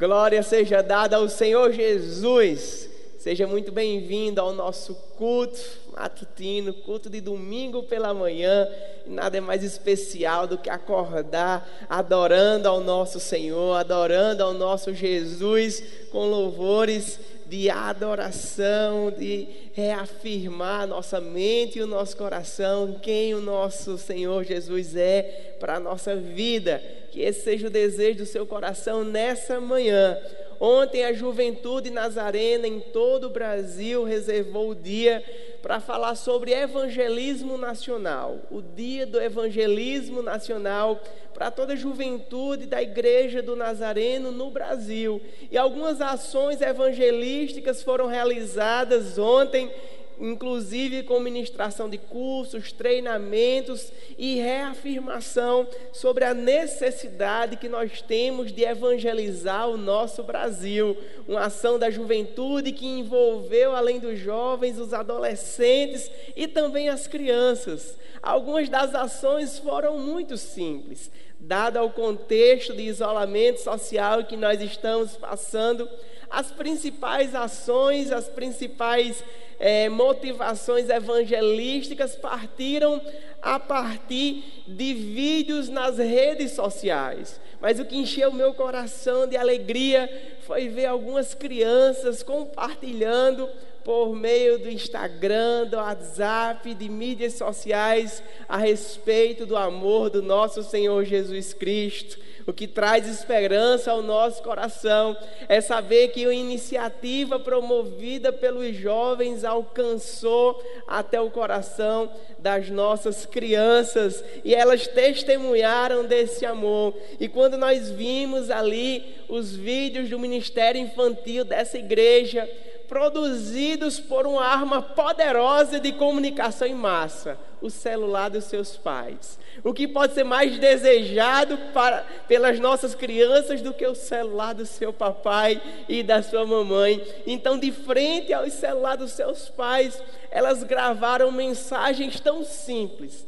Glória seja dada ao Senhor Jesus. Seja muito bem-vindo ao nosso culto matutino, culto de domingo pela manhã. Nada é mais especial do que acordar adorando ao nosso Senhor, adorando ao nosso Jesus com louvores de adoração, de reafirmar nossa mente e o nosso coração quem o nosso Senhor Jesus é para a nossa vida. Que esse seja o desejo do seu coração nessa manhã. Ontem a juventude nazarena em todo o Brasil reservou o dia para falar sobre evangelismo nacional, o dia do evangelismo nacional para toda a juventude da Igreja do Nazareno no Brasil. E algumas ações evangelísticas foram realizadas ontem inclusive com ministração de cursos, treinamentos e reafirmação sobre a necessidade que nós temos de evangelizar o nosso Brasil. Uma ação da juventude que envolveu, além dos jovens, os adolescentes e também as crianças. Algumas das ações foram muito simples, dado o contexto de isolamento social que nós estamos passando as principais ações, as principais é, motivações evangelísticas partiram a partir de vídeos nas redes sociais. Mas o que encheu meu coração de alegria foi ver algumas crianças compartilhando por meio do Instagram, do WhatsApp, de mídias sociais a respeito do amor do nosso Senhor Jesus Cristo o que traz esperança ao nosso coração é saber que a iniciativa promovida pelos jovens alcançou até o coração das nossas crianças e elas testemunharam desse amor. E quando nós vimos ali os vídeos do ministério infantil dessa igreja, produzidos por uma arma poderosa de comunicação em massa, o celular dos seus pais. O que pode ser mais desejado para, pelas nossas crianças do que o celular do seu papai e da sua mamãe? Então, de frente ao celular dos seus pais, elas gravaram mensagens tão simples,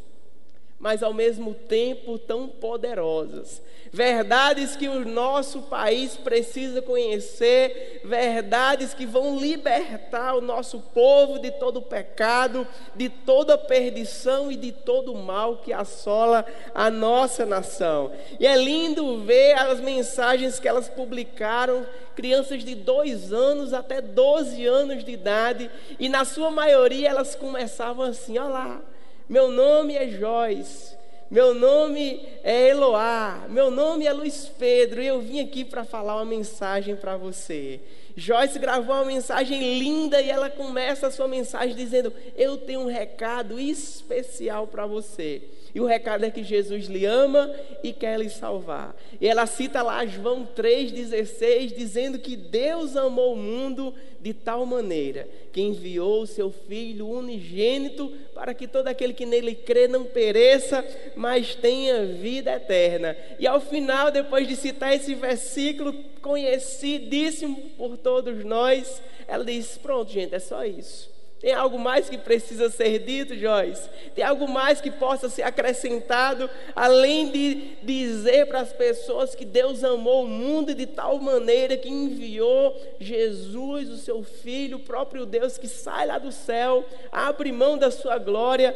mas ao mesmo tempo tão poderosas verdades que o nosso país precisa conhecer, verdades que vão libertar o nosso povo de todo o pecado, de toda perdição e de todo o mal que assola a nossa nação. E é lindo ver as mensagens que elas publicaram, crianças de dois anos até 12 anos de idade, e na sua maioria elas começavam assim: Olá, meu nome é Joyce. Meu nome é Eloá, meu nome é Luiz Pedro e eu vim aqui para falar uma mensagem para você. Joyce gravou uma mensagem linda e ela começa a sua mensagem dizendo: Eu tenho um recado especial para você. E o recado é que Jesus lhe ama e quer lhe salvar. E ela cita lá João 3,16, dizendo que Deus amou o mundo de tal maneira que enviou o seu Filho unigênito para que todo aquele que nele crê não pereça, mas tenha vida eterna. E ao final, depois de citar esse versículo conhecidíssimo por todos nós, ela diz: Pronto, gente, é só isso. Tem algo mais que precisa ser dito, Joyce? Tem algo mais que possa ser acrescentado, além de dizer para as pessoas que Deus amou o mundo de tal maneira que enviou Jesus, o seu Filho, o próprio Deus que sai lá do céu, abre mão da sua glória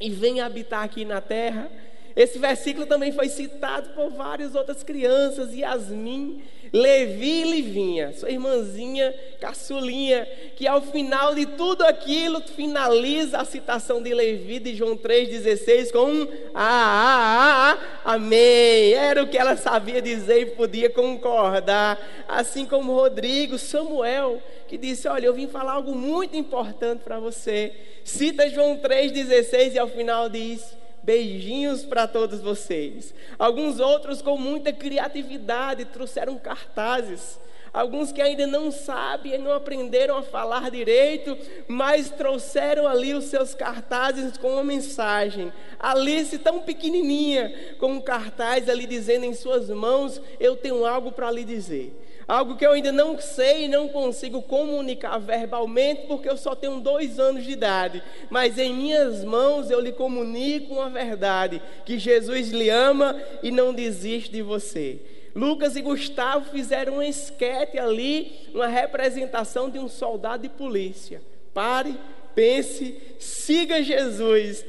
e vem habitar aqui na terra? Esse versículo também foi citado por várias outras crianças, Yasmin Levi e Livinha, sua irmãzinha caçulinha, que ao final de tudo aquilo finaliza a citação de Levi de João 3,16 com um ah, ah, ah, ah, amém. Era o que ela sabia dizer e podia concordar. Assim como Rodrigo, Samuel, que disse: Olha, eu vim falar algo muito importante para você. Cita João 3,16 e ao final diz: Beijinhos para todos vocês. Alguns outros com muita criatividade trouxeram cartazes. Alguns que ainda não sabem e não aprenderam a falar direito, mas trouxeram ali os seus cartazes com uma mensagem. Alice, tão pequenininha, com um cartaz ali dizendo em suas mãos: Eu tenho algo para lhe dizer algo que eu ainda não sei e não consigo comunicar verbalmente, porque eu só tenho dois anos de idade, mas em minhas mãos eu lhe comunico uma verdade: que Jesus lhe ama e não desiste de você. Lucas e Gustavo fizeram um esquete ali, uma representação de um soldado de polícia. Pare, pense, siga Jesus.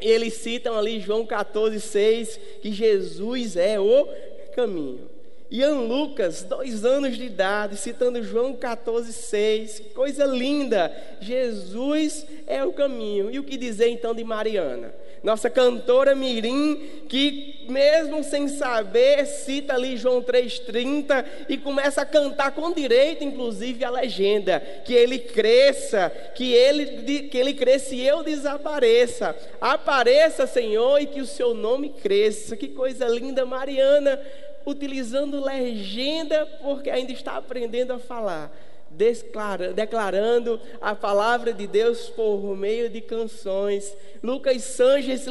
Eles citam ali João 14, 6, que Jesus é o caminho. Ian Lucas, dois anos de idade, citando João 14, 6, coisa linda, Jesus é o caminho. E o que dizer então de Mariana? Nossa cantora Mirim, que mesmo sem saber, cita ali João 3,30 e começa a cantar com direito, inclusive, a legenda: que ele cresça, que ele, que ele cresça e eu desapareça. Apareça, Senhor, e que o seu nome cresça. Que coisa linda, Mariana, utilizando legenda, porque ainda está aprendendo a falar declarando a palavra de Deus por meio de canções. Lucas Sanches,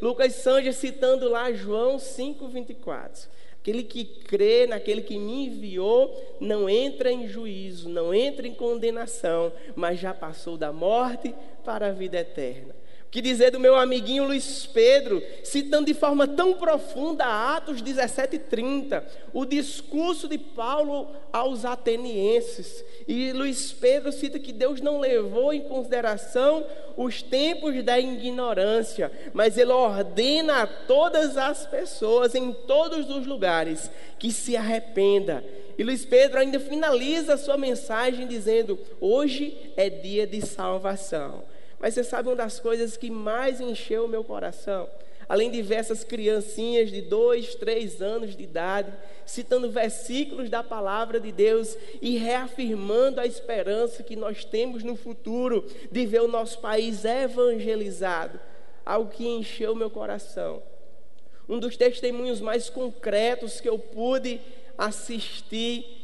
Lucas citando lá João 5,24. Aquele que crê naquele que me enviou não entra em juízo, não entra em condenação, mas já passou da morte para a vida eterna que dizer do meu amiguinho Luiz Pedro, citando de forma tão profunda Atos 17:30, o discurso de Paulo aos atenienses. E Luiz Pedro cita que Deus não levou em consideração os tempos da ignorância, mas ele ordena a todas as pessoas em todos os lugares que se arrependa. E Luiz Pedro ainda finaliza a sua mensagem dizendo: "Hoje é dia de salvação". Mas você sabe uma das coisas que mais encheu o meu coração? Além de ver essas criancinhas de dois, três anos de idade, citando versículos da palavra de Deus e reafirmando a esperança que nós temos no futuro de ver o nosso país evangelizado, algo que encheu o meu coração. Um dos testemunhos mais concretos que eu pude assistir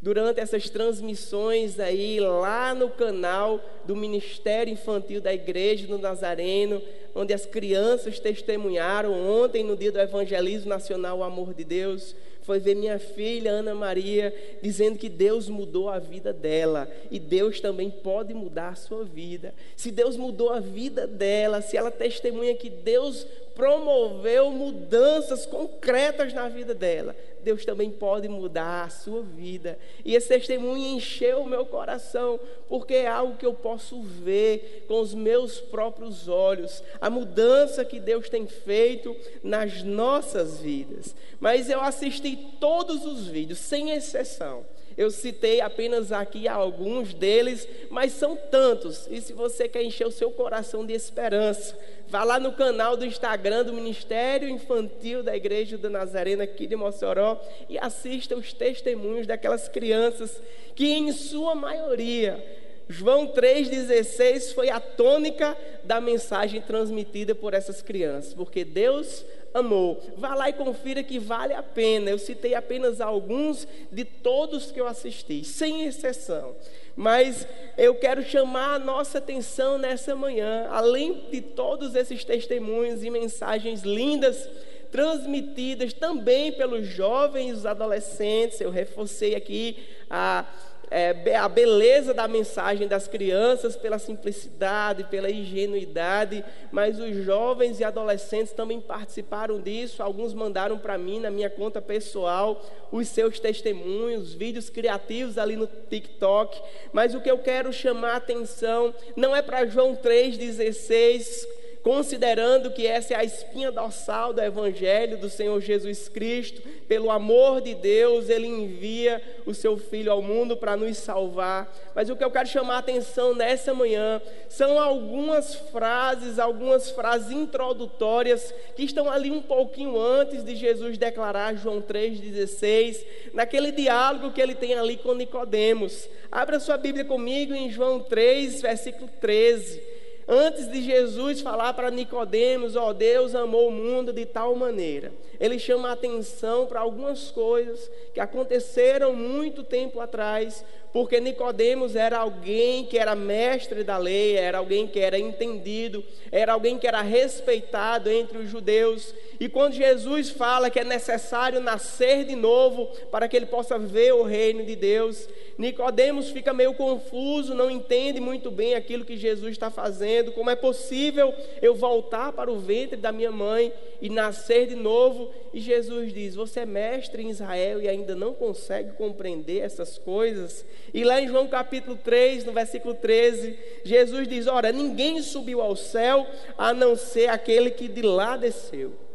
durante essas transmissões aí lá no canal do Ministério Infantil da Igreja do Nazareno, onde as crianças testemunharam ontem no dia do Evangelismo Nacional o amor de Deus, foi ver minha filha Ana Maria dizendo que Deus mudou a vida dela e Deus também pode mudar a sua vida. Se Deus mudou a vida dela, se ela testemunha que Deus promoveu mudanças concretas na vida dela, Deus também pode mudar a sua vida. E esse testemunho encheu o meu coração, porque é algo que eu posso ver com os meus próprios olhos, a mudança que Deus tem feito nas nossas vidas. Mas eu assisti todos os vídeos, sem exceção. Eu citei apenas aqui alguns deles, mas são tantos. E se você quer encher o seu coração de esperança, vá lá no canal do Instagram do Ministério Infantil da Igreja do Nazareno aqui de Mossoró e assista os testemunhos daquelas crianças que em sua maioria João 3,16 foi a tônica da mensagem transmitida por essas crianças, porque Deus amou. Vá lá e confira que vale a pena. Eu citei apenas alguns de todos que eu assisti, sem exceção. Mas eu quero chamar a nossa atenção nessa manhã, além de todos esses testemunhos e mensagens lindas transmitidas também pelos jovens adolescentes. Eu reforcei aqui a é, a beleza da mensagem das crianças pela simplicidade, pela ingenuidade, mas os jovens e adolescentes também participaram disso. Alguns mandaram para mim, na minha conta pessoal, os seus testemunhos, vídeos criativos ali no TikTok. Mas o que eu quero chamar a atenção não é para João 3,16 considerando que essa é a espinha dorsal do Evangelho do Senhor Jesus Cristo, pelo amor de Deus, Ele envia o seu Filho ao mundo para nos salvar. Mas o que eu quero chamar a atenção nessa manhã são algumas frases, algumas frases introdutórias que estão ali um pouquinho antes de Jesus declarar João 3,16, naquele diálogo que ele tem ali com Nicodemos. Abra sua Bíblia comigo em João 3, versículo 13. Antes de Jesus falar para Nicodemos, ó, Deus amou o mundo de tal maneira. Ele chama a atenção para algumas coisas que aconteceram muito tempo atrás, porque Nicodemos era alguém que era mestre da lei, era alguém que era entendido, era alguém que era respeitado entre os judeus. E quando Jesus fala que é necessário nascer de novo para que ele possa ver o reino de Deus, Nicodemos fica meio confuso, não entende muito bem aquilo que Jesus está fazendo? Como é possível eu voltar para o ventre da minha mãe e nascer de novo? E Jesus diz: Você é mestre em Israel e ainda não consegue compreender essas coisas? E lá em João capítulo 3, no versículo 13, Jesus diz: Ora, ninguém subiu ao céu a não ser aquele que de lá desceu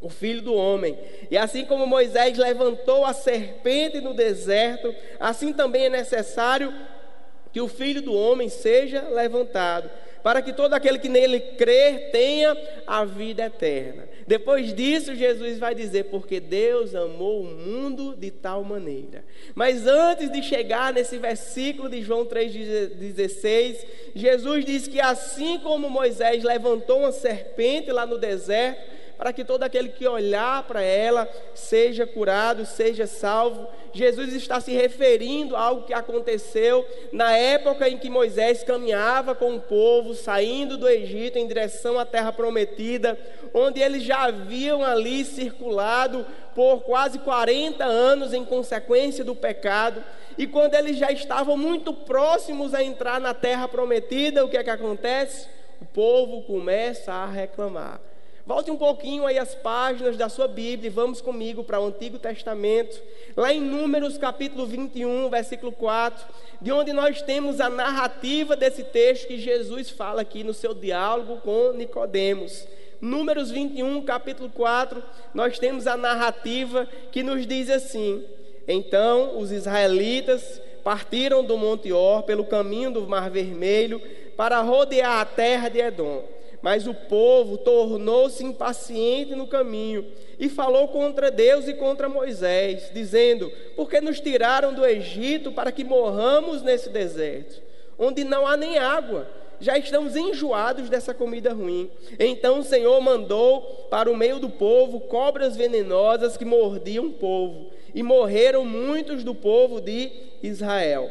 o filho do homem. E assim como Moisés levantou a serpente no deserto, assim também é necessário que o filho do homem seja levantado, para que todo aquele que nele crer tenha a vida eterna. Depois disso, Jesus vai dizer: Porque Deus amou o mundo de tal maneira. Mas antes de chegar nesse versículo de João 3,16, Jesus diz que assim como Moisés levantou uma serpente lá no deserto, para que todo aquele que olhar para ela seja curado, seja salvo. Jesus está se referindo a algo que aconteceu na época em que Moisés caminhava com o povo, saindo do Egito em direção à terra prometida, onde eles já haviam ali circulado por quase 40 anos em consequência do pecado. E quando eles já estavam muito próximos a entrar na terra prometida, o que é que acontece? O povo começa a reclamar. Volte um pouquinho aí as páginas da sua Bíblia e vamos comigo para o Antigo Testamento, lá em Números capítulo 21, versículo 4, de onde nós temos a narrativa desse texto que Jesus fala aqui no seu diálogo com Nicodemos. Números 21, capítulo 4, nós temos a narrativa que nos diz assim: Então os israelitas partiram do Monte Or pelo caminho do Mar Vermelho para rodear a terra de Edom. Mas o povo tornou-se impaciente no caminho e falou contra Deus e contra Moisés, dizendo: Por que nos tiraram do Egito para que morramos nesse deserto, onde não há nem água? Já estamos enjoados dessa comida ruim. Então o Senhor mandou para o meio do povo cobras venenosas que mordiam o povo, e morreram muitos do povo de Israel.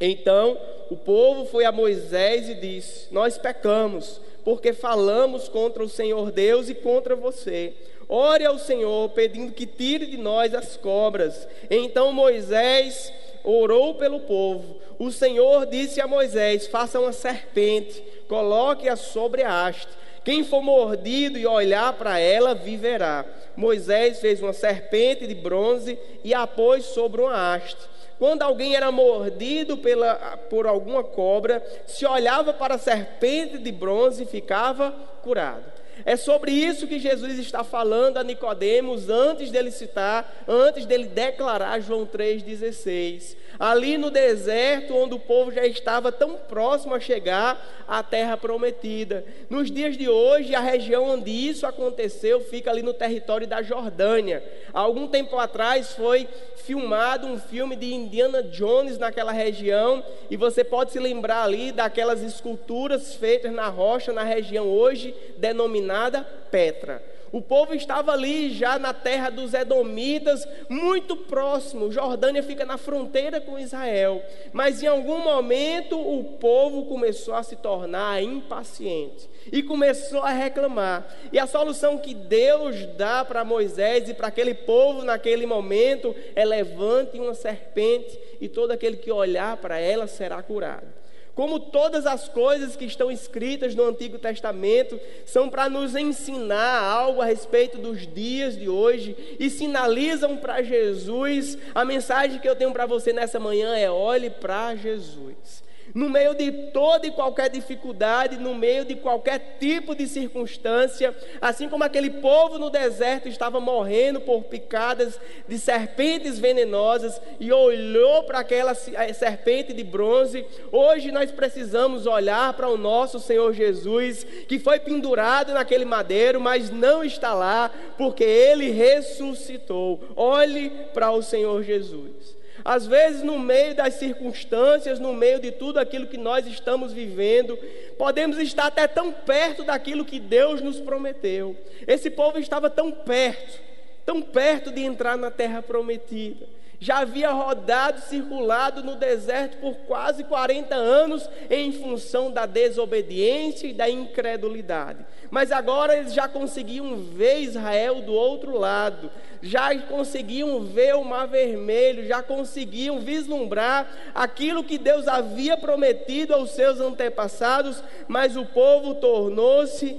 Então o povo foi a Moisés e disse: Nós pecamos porque falamos contra o Senhor Deus e contra você. Ore ao Senhor, pedindo que tire de nós as cobras. Então Moisés orou pelo povo. O Senhor disse a Moisés: Faça uma serpente, coloque-a sobre a haste. Quem for mordido e olhar para ela, viverá. Moisés fez uma serpente de bronze e a pôs sobre uma haste. Quando alguém era mordido pela, por alguma cobra, se olhava para a serpente de bronze e ficava curado. É sobre isso que Jesus está falando a Nicodemos antes dele citar, antes dele declarar João 3:16. Ali no deserto, onde o povo já estava tão próximo a chegar à terra prometida. Nos dias de hoje, a região onde isso aconteceu fica ali no território da Jordânia. Algum tempo atrás foi filmado um filme de Indiana Jones naquela região, e você pode se lembrar ali daquelas esculturas feitas na rocha na região hoje denominada Petra. O povo estava ali já na terra dos Edomitas, muito próximo. Jordânia fica na fronteira com Israel. Mas em algum momento o povo começou a se tornar impaciente e começou a reclamar. E a solução que Deus dá para Moisés e para aquele povo naquele momento é levante uma serpente e todo aquele que olhar para ela será curado. Como todas as coisas que estão escritas no Antigo Testamento são para nos ensinar algo a respeito dos dias de hoje e sinalizam para Jesus, a mensagem que eu tenho para você nessa manhã é: olhe para Jesus no meio de toda e qualquer dificuldade, no meio de qualquer tipo de circunstância, assim como aquele povo no deserto estava morrendo por picadas de serpentes venenosas e olhou para aquela eh, serpente de bronze, hoje nós precisamos olhar para o nosso Senhor Jesus, que foi pendurado naquele madeiro, mas não está lá, porque ele ressuscitou. Olhe para o Senhor Jesus. Às vezes, no meio das circunstâncias, no meio de tudo aquilo que nós estamos vivendo, podemos estar até tão perto daquilo que Deus nos prometeu. Esse povo estava tão perto, tão perto de entrar na terra prometida. Já havia rodado, circulado no deserto por quase 40 anos em função da desobediência e da incredulidade. Mas agora eles já conseguiam ver Israel do outro lado, já conseguiam ver o Mar Vermelho, já conseguiam vislumbrar aquilo que Deus havia prometido aos seus antepassados, mas o povo tornou-se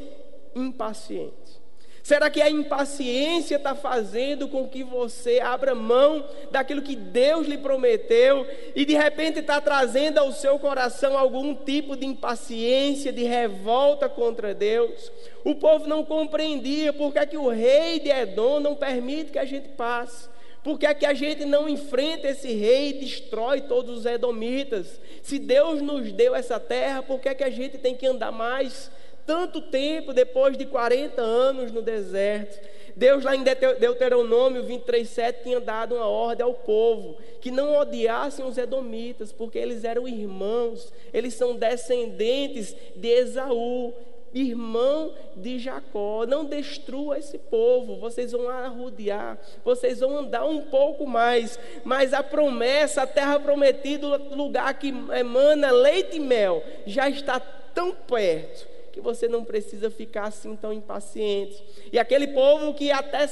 impaciente. Será que a impaciência está fazendo com que você abra mão daquilo que Deus lhe prometeu e de repente está trazendo ao seu coração algum tipo de impaciência, de revolta contra Deus? O povo não compreendia porque é que o rei de Edom não permite que a gente passe. Por que é que a gente não enfrenta esse rei e destrói todos os edomitas? Se Deus nos deu essa terra, por que é que a gente tem que andar mais? Tanto tempo depois de 40 anos no deserto. Deus lá em Deuteronômio 23:7 tinha dado uma ordem ao povo que não odiassem os edomitas, porque eles eram irmãos, eles são descendentes de Esaú, irmão de Jacó. Não destrua esse povo, vocês vão arrodear, vocês vão andar um pouco mais, mas a promessa, a terra prometida, o lugar que emana leite e mel, já está tão perto que você não precisa ficar assim tão impaciente. E aquele povo que até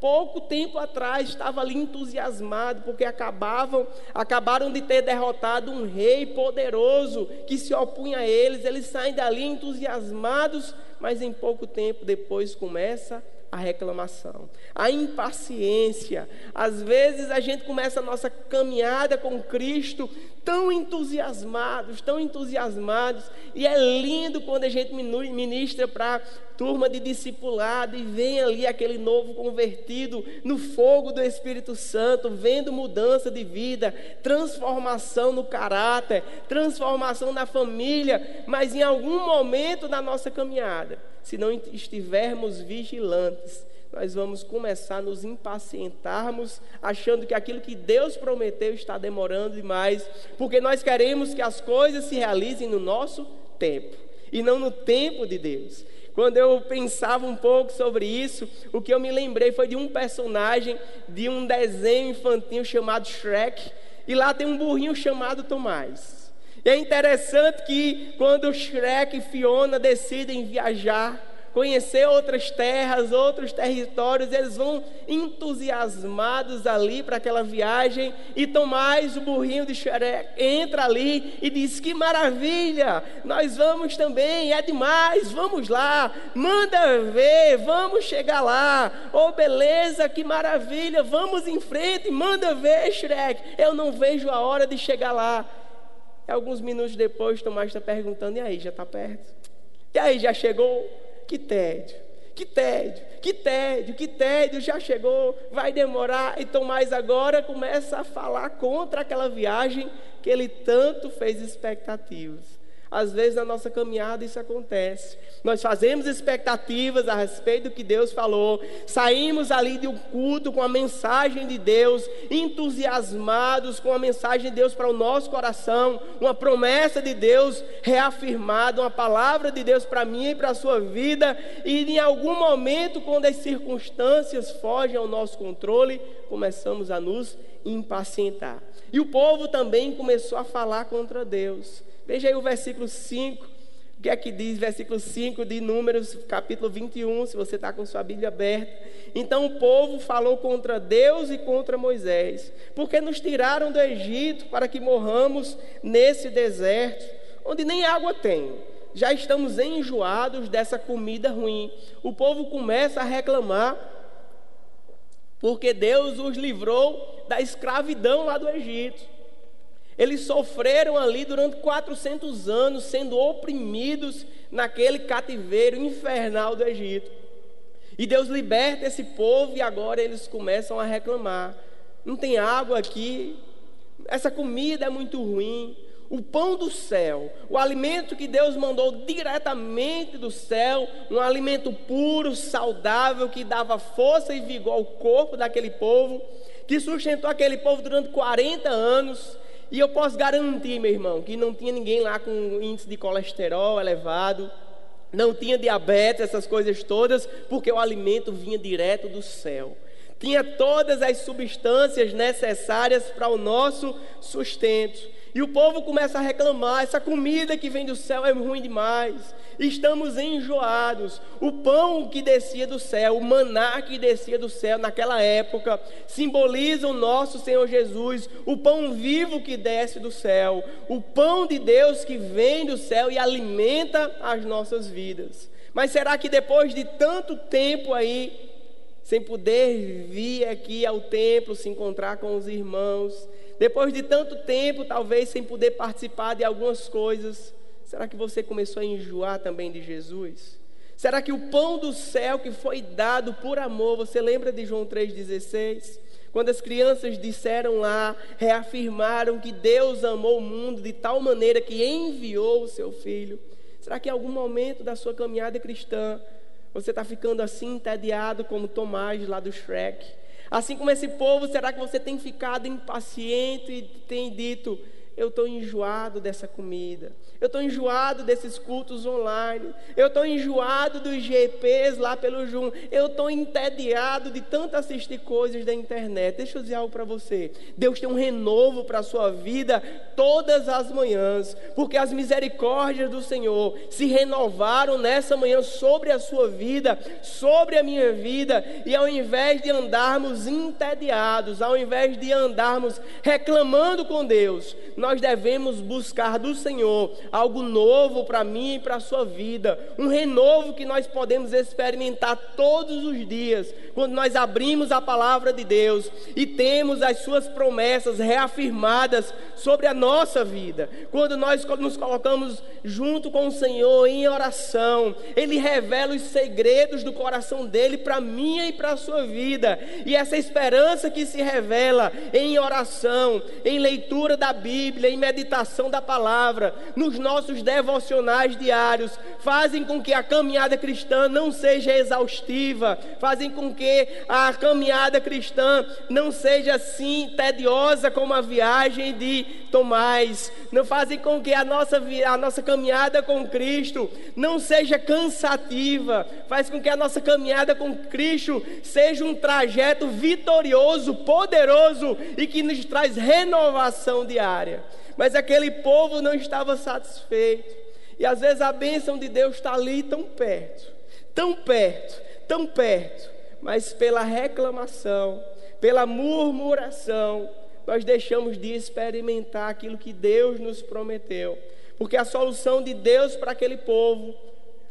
pouco tempo atrás estava ali entusiasmado porque acabavam acabaram de ter derrotado um rei poderoso que se opunha a eles, eles saem dali entusiasmados, mas em pouco tempo depois começa a reclamação, a impaciência. Às vezes a gente começa a nossa caminhada com Cristo tão entusiasmados, tão entusiasmados, e é lindo quando a gente ministra para turma de discipulado e vem ali aquele novo convertido no fogo do Espírito Santo, vendo mudança de vida, transformação no caráter, transformação na família, mas em algum momento da nossa caminhada, se não estivermos vigilantes, nós vamos começar a nos impacientarmos, achando que aquilo que Deus prometeu está demorando demais, porque nós queremos que as coisas se realizem no nosso tempo e não no tempo de Deus. Quando eu pensava um pouco sobre isso, o que eu me lembrei foi de um personagem de um desenho infantil chamado Shrek, e lá tem um burrinho chamado Tomás. E é interessante que quando Shrek e Fiona decidem viajar, conhecer outras terras, outros territórios, eles vão entusiasmados ali para aquela viagem. E Tomás, o burrinho de Xeré, entra ali e diz: Que maravilha, nós vamos também, é demais, vamos lá, manda ver, vamos chegar lá. Oh, beleza, que maravilha, vamos em frente, manda ver, Shrek. Eu não vejo a hora de chegar lá. E alguns minutos depois, Tomás está perguntando: E aí, já está perto? E aí, já chegou? Que tédio, que tédio, que tédio, que tédio, já chegou, vai demorar. Então, mais agora começa a falar contra aquela viagem que ele tanto fez expectativas. Às vezes na nossa caminhada isso acontece. Nós fazemos expectativas a respeito do que Deus falou, saímos ali de um culto com a mensagem de Deus, entusiasmados com a mensagem de Deus para o nosso coração, uma promessa de Deus reafirmada, uma palavra de Deus para mim e para a sua vida, e em algum momento, quando as circunstâncias fogem ao nosso controle, começamos a nos impacientar. E o povo também começou a falar contra Deus. Veja aí o versículo 5. O que é que diz versículo 5 de Números, capítulo 21, se você está com sua Bíblia aberta. Então o povo falou contra Deus e contra Moisés, porque nos tiraram do Egito para que morramos nesse deserto, onde nem água tem. Já estamos enjoados dessa comida ruim. O povo começa a reclamar, porque Deus os livrou da escravidão lá do Egito. Eles sofreram ali durante 400 anos, sendo oprimidos naquele cativeiro infernal do Egito. E Deus liberta esse povo e agora eles começam a reclamar: não tem água aqui, essa comida é muito ruim. O pão do céu, o alimento que Deus mandou diretamente do céu, um alimento puro, saudável, que dava força e vigor ao corpo daquele povo, que sustentou aquele povo durante 40 anos, e eu posso garantir, meu irmão, que não tinha ninguém lá com índice de colesterol elevado, não tinha diabetes, essas coisas todas, porque o alimento vinha direto do céu. tinha todas as substâncias necessárias para o nosso sustento. E o povo começa a reclamar: essa comida que vem do céu é ruim demais. Estamos enjoados. O pão que descia do céu, o maná que descia do céu naquela época, simboliza o nosso Senhor Jesus, o pão vivo que desce do céu, o pão de Deus que vem do céu e alimenta as nossas vidas. Mas será que depois de tanto tempo aí, sem poder vir aqui ao templo, se encontrar com os irmãos, depois de tanto tempo, talvez sem poder participar de algumas coisas, será que você começou a enjoar também de Jesus? Será que o pão do céu que foi dado por amor, você lembra de João 3,16? Quando as crianças disseram lá, reafirmaram que Deus amou o mundo de tal maneira que enviou o seu filho. Será que em algum momento da sua caminhada cristã você está ficando assim entediado como Tomás lá do Shrek? Assim como esse povo, será que você tem ficado impaciente e tem dito: Eu estou enjoado dessa comida, eu estou enjoado desses cultos online. Eu estou enjoado dos GPs lá pelo Zoom. Eu estou entediado de tanto assistir coisas da internet. Deixa eu dizer algo para você. Deus tem um renovo para a sua vida todas as manhãs. Porque as misericórdias do Senhor se renovaram nessa manhã sobre a sua vida, sobre a minha vida. E ao invés de andarmos entediados, ao invés de andarmos reclamando com Deus, nós devemos buscar do Senhor algo novo para mim e para a sua vida, um renovo que nós podemos experimentar todos os dias, quando nós abrimos a palavra de Deus e temos as suas promessas reafirmadas sobre a nossa vida, quando nós nos colocamos junto com o Senhor em oração, Ele revela os segredos do coração dele para minha e para a sua vida, e essa esperança que se revela em oração, em leitura da Bíblia, em meditação da palavra, nos os nossos devocionais diários fazem com que a caminhada cristã não seja exaustiva, fazem com que a caminhada cristã não seja assim tediosa como a viagem de Tomás, não fazem com que a nossa, a nossa caminhada com Cristo não seja cansativa, faz com que a nossa caminhada com Cristo seja um trajeto vitorioso, poderoso e que nos traz renovação diária. Mas aquele povo não estava satisfeito. E às vezes a bênção de Deus está ali tão perto, tão perto, tão perto. Mas pela reclamação, pela murmuração, nós deixamos de experimentar aquilo que Deus nos prometeu. Porque a solução de Deus para aquele povo,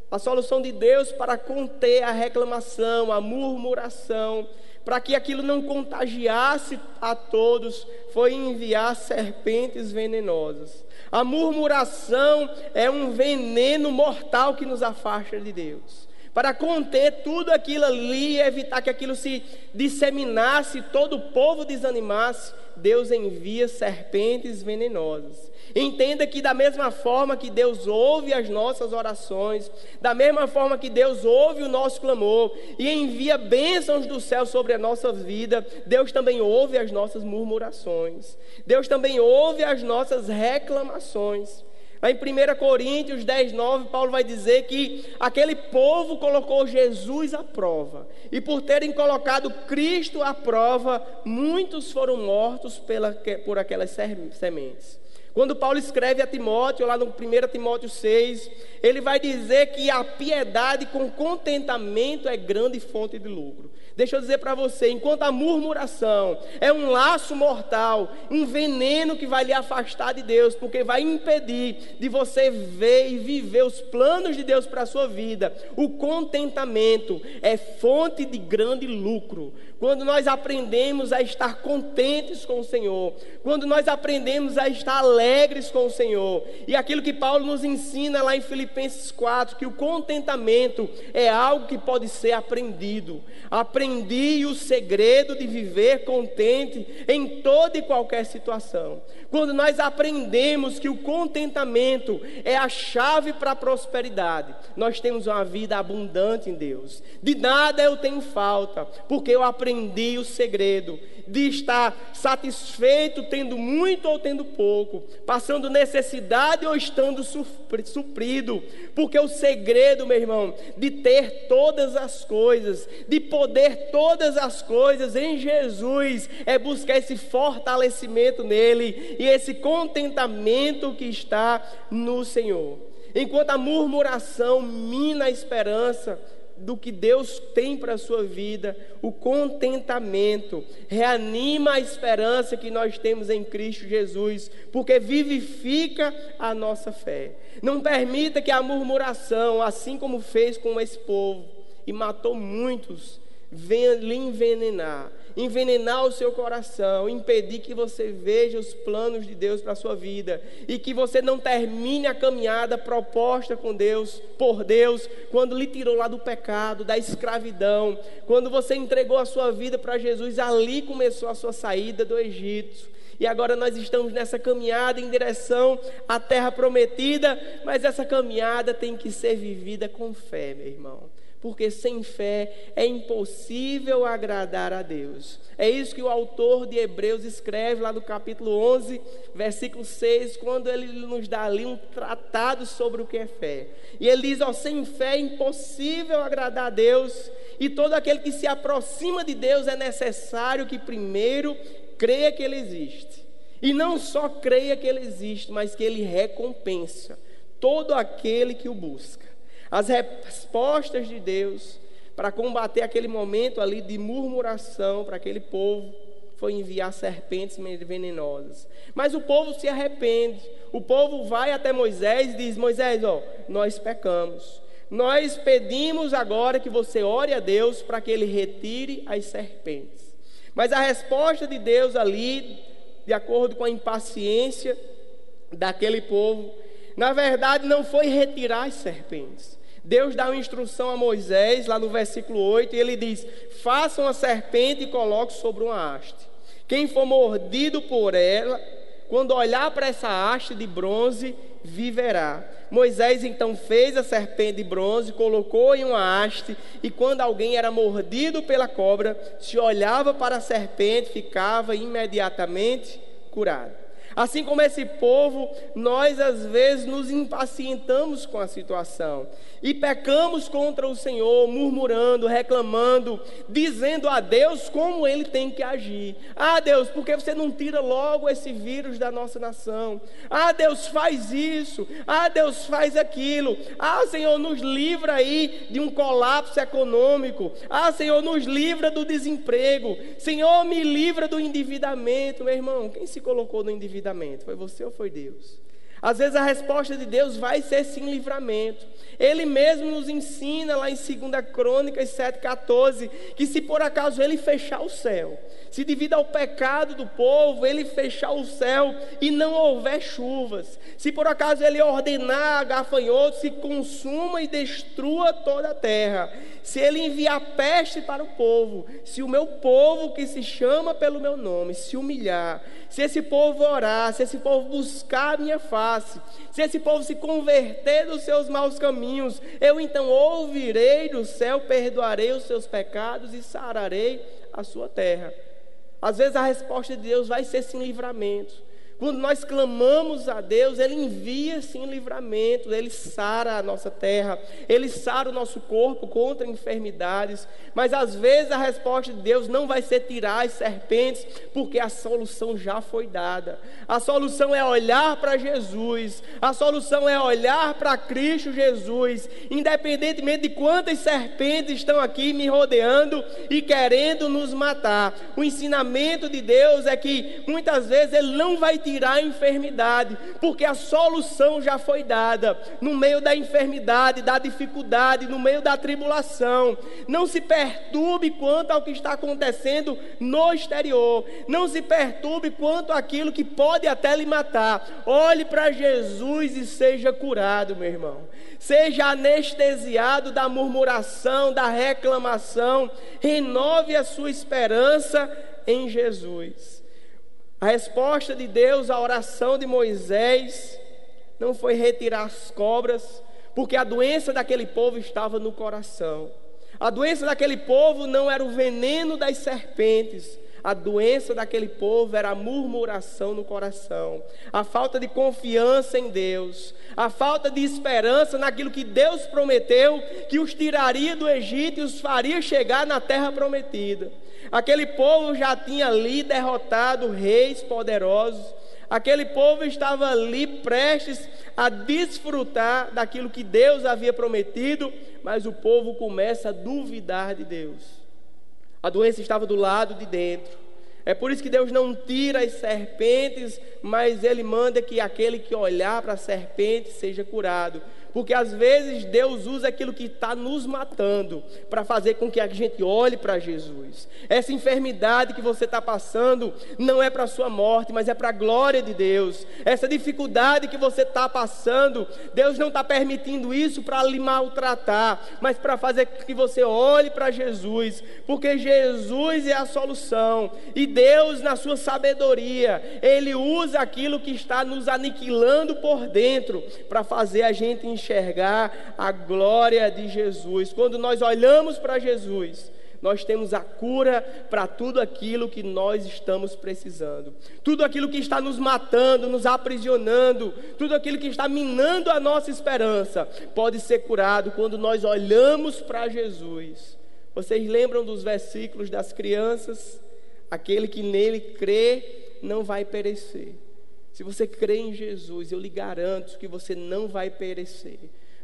a solução de Deus para conter a reclamação, a murmuração, para que aquilo não contagiasse a todos, foi enviar serpentes venenosas. A murmuração é um veneno mortal que nos afasta de Deus. Para conter tudo aquilo ali evitar que aquilo se disseminasse, todo o povo desanimasse, Deus envia serpentes venenosas. Entenda que, da mesma forma que Deus ouve as nossas orações, da mesma forma que Deus ouve o nosso clamor e envia bênçãos do céu sobre a nossa vida, Deus também ouve as nossas murmurações, Deus também ouve as nossas reclamações. Lá em 1 Coríntios 10, 9, Paulo vai dizer que aquele povo colocou Jesus à prova. E por terem colocado Cristo à prova, muitos foram mortos pela, por aquelas sementes. Quando Paulo escreve a Timóteo, lá no 1 Timóteo 6, ele vai dizer que a piedade com contentamento é grande fonte de lucro. Deixa eu dizer para você: enquanto a murmuração é um laço mortal, um veneno que vai lhe afastar de Deus, porque vai impedir de você ver e viver os planos de Deus para a sua vida, o contentamento é fonte de grande lucro. Quando nós aprendemos a estar contentes com o Senhor, quando nós aprendemos a estar alegres com o Senhor, e aquilo que Paulo nos ensina lá em Filipenses 4, que o contentamento é algo que pode ser aprendido. Aprendi o segredo de viver contente em toda e qualquer situação. Quando nós aprendemos que o contentamento é a chave para a prosperidade, nós temos uma vida abundante em Deus. De nada eu tenho falta, porque eu aprendi o segredo de estar satisfeito tendo muito ou tendo pouco, passando necessidade ou estando suprido, porque o segredo, meu irmão, de ter todas as coisas, de poder todas as coisas em Jesus, é buscar esse fortalecimento nele e esse contentamento que está no Senhor. Enquanto a murmuração mina a esperança, do que Deus tem para a sua vida, o contentamento, reanima a esperança que nós temos em Cristo Jesus, porque vivifica a nossa fé. Não permita que a murmuração, assim como fez com esse povo e matou muitos, venha lhe envenenar envenenar o seu coração, impedir que você veja os planos de Deus para a sua vida e que você não termine a caminhada proposta com Deus, por Deus, quando lhe tirou lá do pecado, da escravidão, quando você entregou a sua vida para Jesus, ali começou a sua saída do Egito. E agora nós estamos nessa caminhada em direção à terra prometida, mas essa caminhada tem que ser vivida com fé, meu irmão porque sem fé é impossível agradar a Deus. É isso que o autor de Hebreus escreve lá no capítulo 11, versículo 6, quando ele nos dá ali um tratado sobre o que é fé. E ele diz: ó, sem fé é impossível agradar a Deus, e todo aquele que se aproxima de Deus é necessário que primeiro creia que Ele existe. E não só creia que Ele existe, mas que Ele recompensa todo aquele que o busca. As respostas de Deus para combater aquele momento ali de murmuração para aquele povo foi enviar serpentes venenosas. Mas o povo se arrepende. O povo vai até Moisés e diz: Moisés, ó, nós pecamos. Nós pedimos agora que você ore a Deus para que ele retire as serpentes. Mas a resposta de Deus ali, de acordo com a impaciência daquele povo, na verdade, não foi retirar as serpentes. Deus dá uma instrução a Moisés, lá no versículo 8, e ele diz: Faça uma serpente e coloque sobre uma haste. Quem for mordido por ela, quando olhar para essa haste de bronze, viverá. Moisés então fez a serpente de bronze, colocou em uma haste, e quando alguém era mordido pela cobra, se olhava para a serpente, ficava imediatamente curado. Assim como esse povo, nós às vezes nos impacientamos com a situação e pecamos contra o Senhor, murmurando, reclamando, dizendo a Deus como ele tem que agir. Ah, Deus, por que você não tira logo esse vírus da nossa nação? Ah, Deus, faz isso. Ah, Deus, faz aquilo. Ah, Senhor, nos livra aí de um colapso econômico. Ah, Senhor, nos livra do desemprego. Senhor, me livra do endividamento, meu irmão. Quem se colocou no endividamento? Livramento? Foi você ou foi Deus? Às vezes a resposta de Deus vai ser sim livramento. Ele mesmo nos ensina lá em 2 Crônicas 7,14 que se por acaso ele fechar o céu, se devido ao pecado do povo, ele fechar o céu e não houver chuvas, se por acaso ele ordenar a gafanhotos se consuma e destrua toda a terra, se ele enviar peste para o povo, se o meu povo que se chama pelo meu nome se humilhar, se esse povo orar, se esse povo buscar a minha face, se esse povo se converter dos seus maus caminhos, eu então ouvirei do céu, perdoarei os seus pecados e sararei a sua terra. Às vezes a resposta de Deus vai ser sim livramento. Quando nós clamamos a Deus, Ele envia sim livramento, Ele sara a nossa terra, Ele sara o nosso corpo contra enfermidades, mas às vezes a resposta de Deus não vai ser tirar as serpentes, porque a solução já foi dada. A solução é olhar para Jesus, a solução é olhar para Cristo Jesus, independentemente de quantas serpentes estão aqui me rodeando e querendo nos matar. O ensinamento de Deus é que muitas vezes Ele não vai tirar a enfermidade, porque a solução já foi dada no meio da enfermidade, da dificuldade, no meio da tribulação. Não se perturbe quanto ao que está acontecendo no exterior, não se perturbe quanto àquilo que pode até lhe matar. Olhe para Jesus e seja curado, meu irmão. Seja anestesiado da murmuração, da reclamação, renove a sua esperança em Jesus. A resposta de Deus à oração de Moisés não foi retirar as cobras, porque a doença daquele povo estava no coração. A doença daquele povo não era o veneno das serpentes, a doença daquele povo era a murmuração no coração, a falta de confiança em Deus, a falta de esperança naquilo que Deus prometeu que os tiraria do Egito e os faria chegar na terra prometida. Aquele povo já tinha ali derrotado reis poderosos, aquele povo estava ali prestes a desfrutar daquilo que Deus havia prometido, mas o povo começa a duvidar de Deus. A doença estava do lado de dentro. É por isso que Deus não tira as serpentes, mas Ele manda que aquele que olhar para a serpente seja curado. Porque às vezes Deus usa aquilo que está nos matando para fazer com que a gente olhe para Jesus. Essa enfermidade que você está passando não é para a sua morte, mas é para a glória de Deus. Essa dificuldade que você está passando, Deus não está permitindo isso para lhe maltratar, mas para fazer com que você olhe para Jesus. Porque Jesus é a solução. E Deus, na sua sabedoria, Ele usa aquilo que está nos aniquilando por dentro para fazer a gente enxergar enxergar a glória de Jesus. Quando nós olhamos para Jesus, nós temos a cura para tudo aquilo que nós estamos precisando. Tudo aquilo que está nos matando, nos aprisionando, tudo aquilo que está minando a nossa esperança, pode ser curado quando nós olhamos para Jesus. Vocês lembram dos versículos das crianças? Aquele que nele crê não vai perecer. Se você crê em Jesus, eu lhe garanto que você não vai perecer.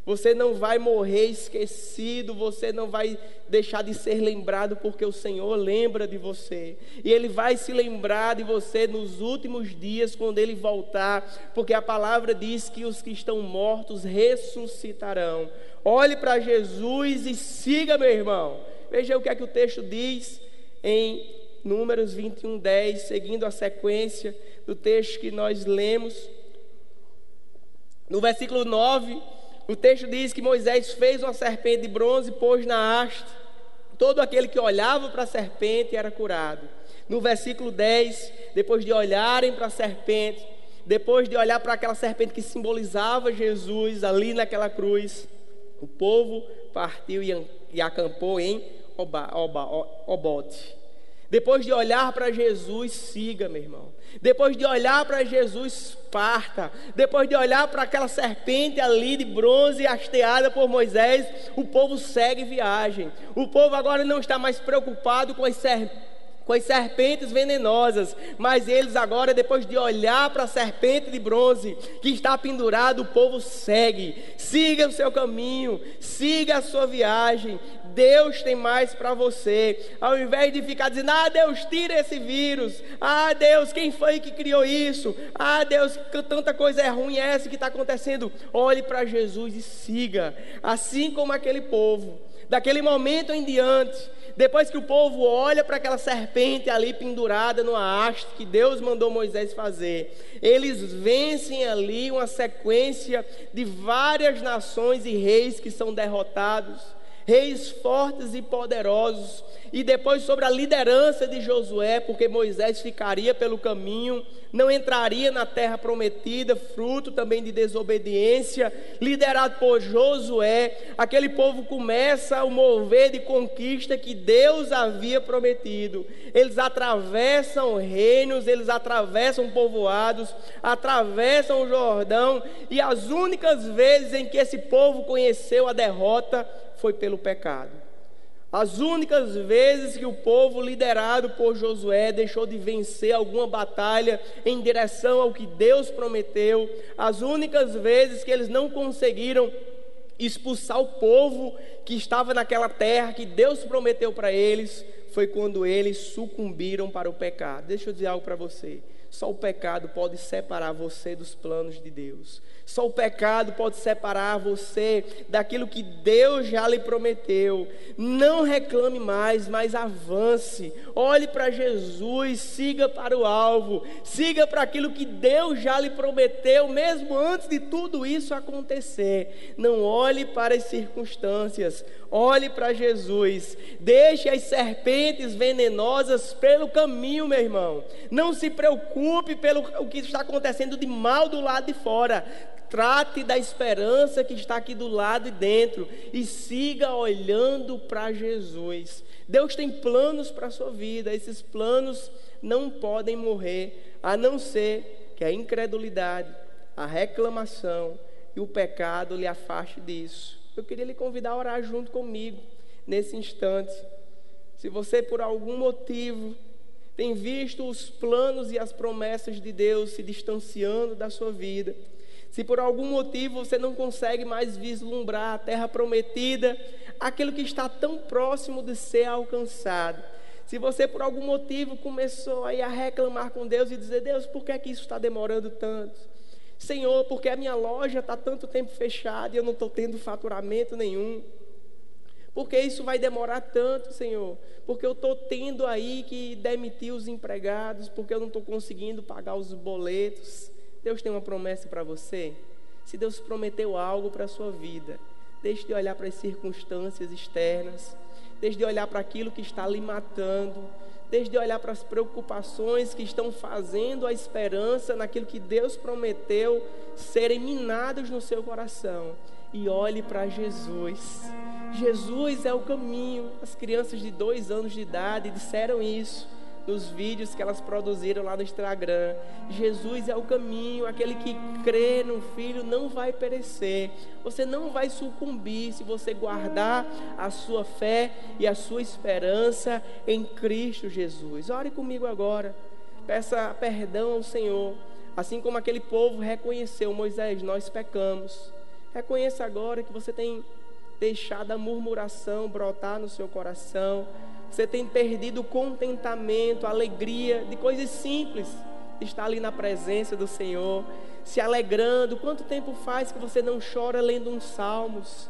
Você não vai morrer esquecido, você não vai deixar de ser lembrado, porque o Senhor lembra de você. E Ele vai se lembrar de você nos últimos dias, quando Ele voltar, porque a palavra diz que os que estão mortos ressuscitarão. Olhe para Jesus e siga, meu irmão. Veja o que é que o texto diz em Números 21, 10, seguindo a sequência do texto que nós lemos. No versículo 9, o texto diz que Moisés fez uma serpente de bronze e pôs na haste. Todo aquele que olhava para a serpente era curado. No versículo 10, depois de olharem para a serpente, depois de olhar para aquela serpente que simbolizava Jesus ali naquela cruz, o povo partiu e acampou em Obote. Depois de olhar para Jesus, siga, meu irmão. Depois de olhar para Jesus, parta. Depois de olhar para aquela serpente ali de bronze hasteada por Moisés, o povo segue viagem. O povo agora não está mais preocupado com as serpentes com as serpentes venenosas, mas eles agora, depois de olhar para a serpente de bronze que está pendurado, o povo segue, siga o seu caminho, siga a sua viagem. Deus tem mais para você. Ao invés de ficar dizendo, ah, Deus, tira esse vírus. Ah, Deus, quem foi que criou isso? Ah, Deus, tanta coisa é ruim essa que está acontecendo. Olhe para Jesus e siga, assim como aquele povo. Daquele momento em diante, depois que o povo olha para aquela serpente ali pendurada numa haste que Deus mandou Moisés fazer, eles vencem ali uma sequência de várias nações e reis que são derrotados reis fortes e poderosos, e depois sobre a liderança de Josué, porque Moisés ficaria pelo caminho, não entraria na terra prometida, fruto também de desobediência, liderado por Josué, aquele povo começa o mover de conquista que Deus havia prometido. Eles atravessam reinos, eles atravessam povoados, atravessam o Jordão, e as únicas vezes em que esse povo conheceu a derrota foi pelo pecado. As únicas vezes que o povo liderado por Josué deixou de vencer alguma batalha em direção ao que Deus prometeu, as únicas vezes que eles não conseguiram expulsar o povo que estava naquela terra que Deus prometeu para eles, foi quando eles sucumbiram para o pecado. Deixa eu dizer algo para você. Só o pecado pode separar você dos planos de Deus. Só o pecado pode separar você daquilo que Deus já lhe prometeu. Não reclame mais, mas avance. Olhe para Jesus, siga para o alvo, siga para aquilo que Deus já lhe prometeu, mesmo antes de tudo isso acontecer. Não olhe para as circunstâncias, olhe para Jesus. Deixe as serpentes venenosas pelo caminho, meu irmão. Não se preocupe pelo que está acontecendo de mal do lado de fora. Trate da esperança que está aqui do lado de dentro e siga olhando para Jesus. Deus tem planos para a sua vida, esses planos não podem morrer, a não ser que a incredulidade, a reclamação e o pecado lhe afaste disso. Eu queria lhe convidar a orar junto comigo nesse instante. Se você por algum motivo tem visto os planos e as promessas de Deus se distanciando da sua vida, se por algum motivo você não consegue mais vislumbrar a terra prometida, aquilo que está tão próximo de ser alcançado. Se você por algum motivo começou aí a reclamar com Deus e dizer: Deus, por que, é que isso está demorando tanto? Senhor, porque a minha loja está tanto tempo fechada e eu não estou tendo faturamento nenhum. Porque isso vai demorar tanto, Senhor? Porque eu estou tendo aí que demitir os empregados, porque eu não estou conseguindo pagar os boletos. Deus tem uma promessa para você. Se Deus prometeu algo para a sua vida, deixe de olhar para as circunstâncias externas, deixe de olhar para aquilo que está lhe matando, deixe de olhar para as preocupações que estão fazendo a esperança naquilo que Deus prometeu serem minados no seu coração e olhe para Jesus. Jesus é o caminho. As crianças de dois anos de idade disseram isso nos vídeos que elas produziram lá no Instagram. Jesus é o caminho, aquele que crê no Filho não vai perecer. Você não vai sucumbir se você guardar a sua fé e a sua esperança em Cristo Jesus. Ore comigo agora. Peça perdão ao Senhor. Assim como aquele povo reconheceu, Moisés, nós pecamos. Reconheça agora que você tem deixado a murmuração brotar no seu coração você tem perdido o contentamento, a alegria de coisas simples. Estar ali na presença do Senhor, se alegrando. Quanto tempo faz que você não chora lendo uns salmos,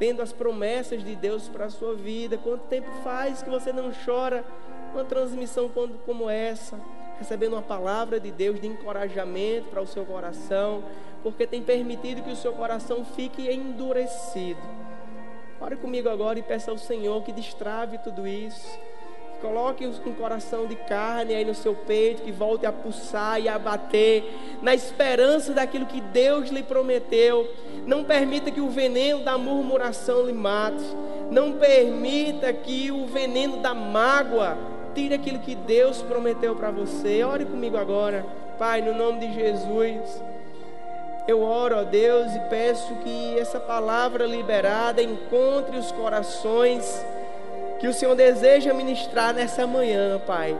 lendo as promessas de Deus para a sua vida? Quanto tempo faz que você não chora uma transmissão como essa, recebendo uma palavra de Deus de encorajamento para o seu coração, porque tem permitido que o seu coração fique endurecido. Ore comigo agora e peça ao Senhor que destrave tudo isso. Coloque um coração de carne aí no seu peito, que volte a pulsar e a bater, na esperança daquilo que Deus lhe prometeu. Não permita que o veneno da murmuração lhe mate. Não permita que o veneno da mágoa tire aquilo que Deus prometeu para você. Ore comigo agora, Pai, no nome de Jesus. Eu oro a Deus e peço que essa palavra liberada encontre os corações que o Senhor deseja ministrar nessa manhã, Pai.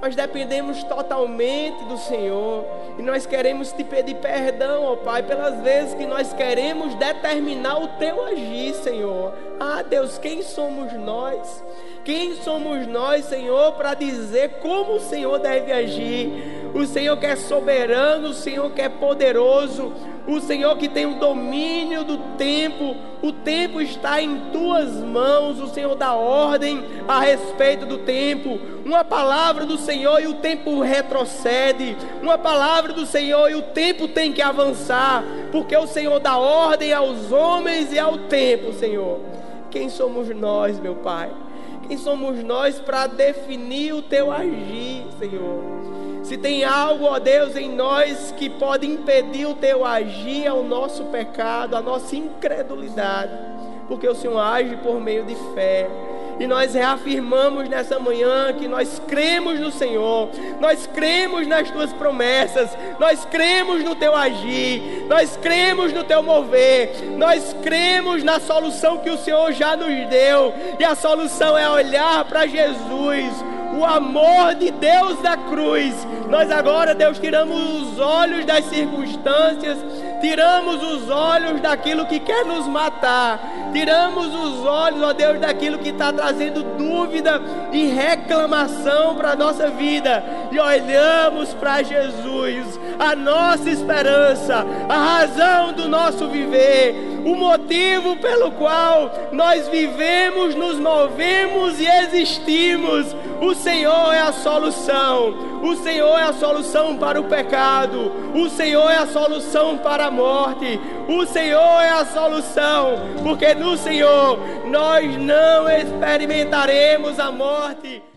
Nós dependemos totalmente do Senhor e nós queremos te pedir perdão, ó Pai, pelas vezes que nós queremos determinar o teu agir, Senhor. Ah, Deus, quem somos nós? Quem somos nós, Senhor, para dizer como o Senhor deve agir? O Senhor que é soberano, o Senhor que é poderoso, o Senhor que tem o domínio do tempo, o tempo está em tuas mãos, o Senhor dá ordem a respeito do tempo. Uma palavra do Senhor e o tempo retrocede, uma palavra do Senhor e o tempo tem que avançar, porque o Senhor dá ordem aos homens e ao tempo, Senhor. Quem somos nós, meu Pai? Quem somos nós para definir o teu agir, Senhor? Se tem algo, ó Deus, em nós que pode impedir o teu agir, é o nosso pecado, a nossa incredulidade, porque o Senhor age por meio de fé. E nós reafirmamos nessa manhã que nós cremos no Senhor, nós cremos nas tuas promessas, nós cremos no teu agir, nós cremos no teu mover, nós cremos na solução que o Senhor já nos deu, e a solução é olhar para Jesus, o amor de Deus da cruz. Nós agora, Deus, tiramos os olhos das circunstâncias, tiramos os olhos daquilo que quer nos matar, tiramos os olhos, ó Deus, daquilo que está trazendo dúvida e reclamação para a nossa vida e olhamos para Jesus, a nossa esperança, a razão do nosso viver o motivo pelo qual nós vivemos, nos movemos e existimos. O Senhor é a solução. O Senhor é a solução para o pecado. O Senhor é a solução para a morte. O Senhor é a solução, porque no Senhor nós não experimentaremos a morte.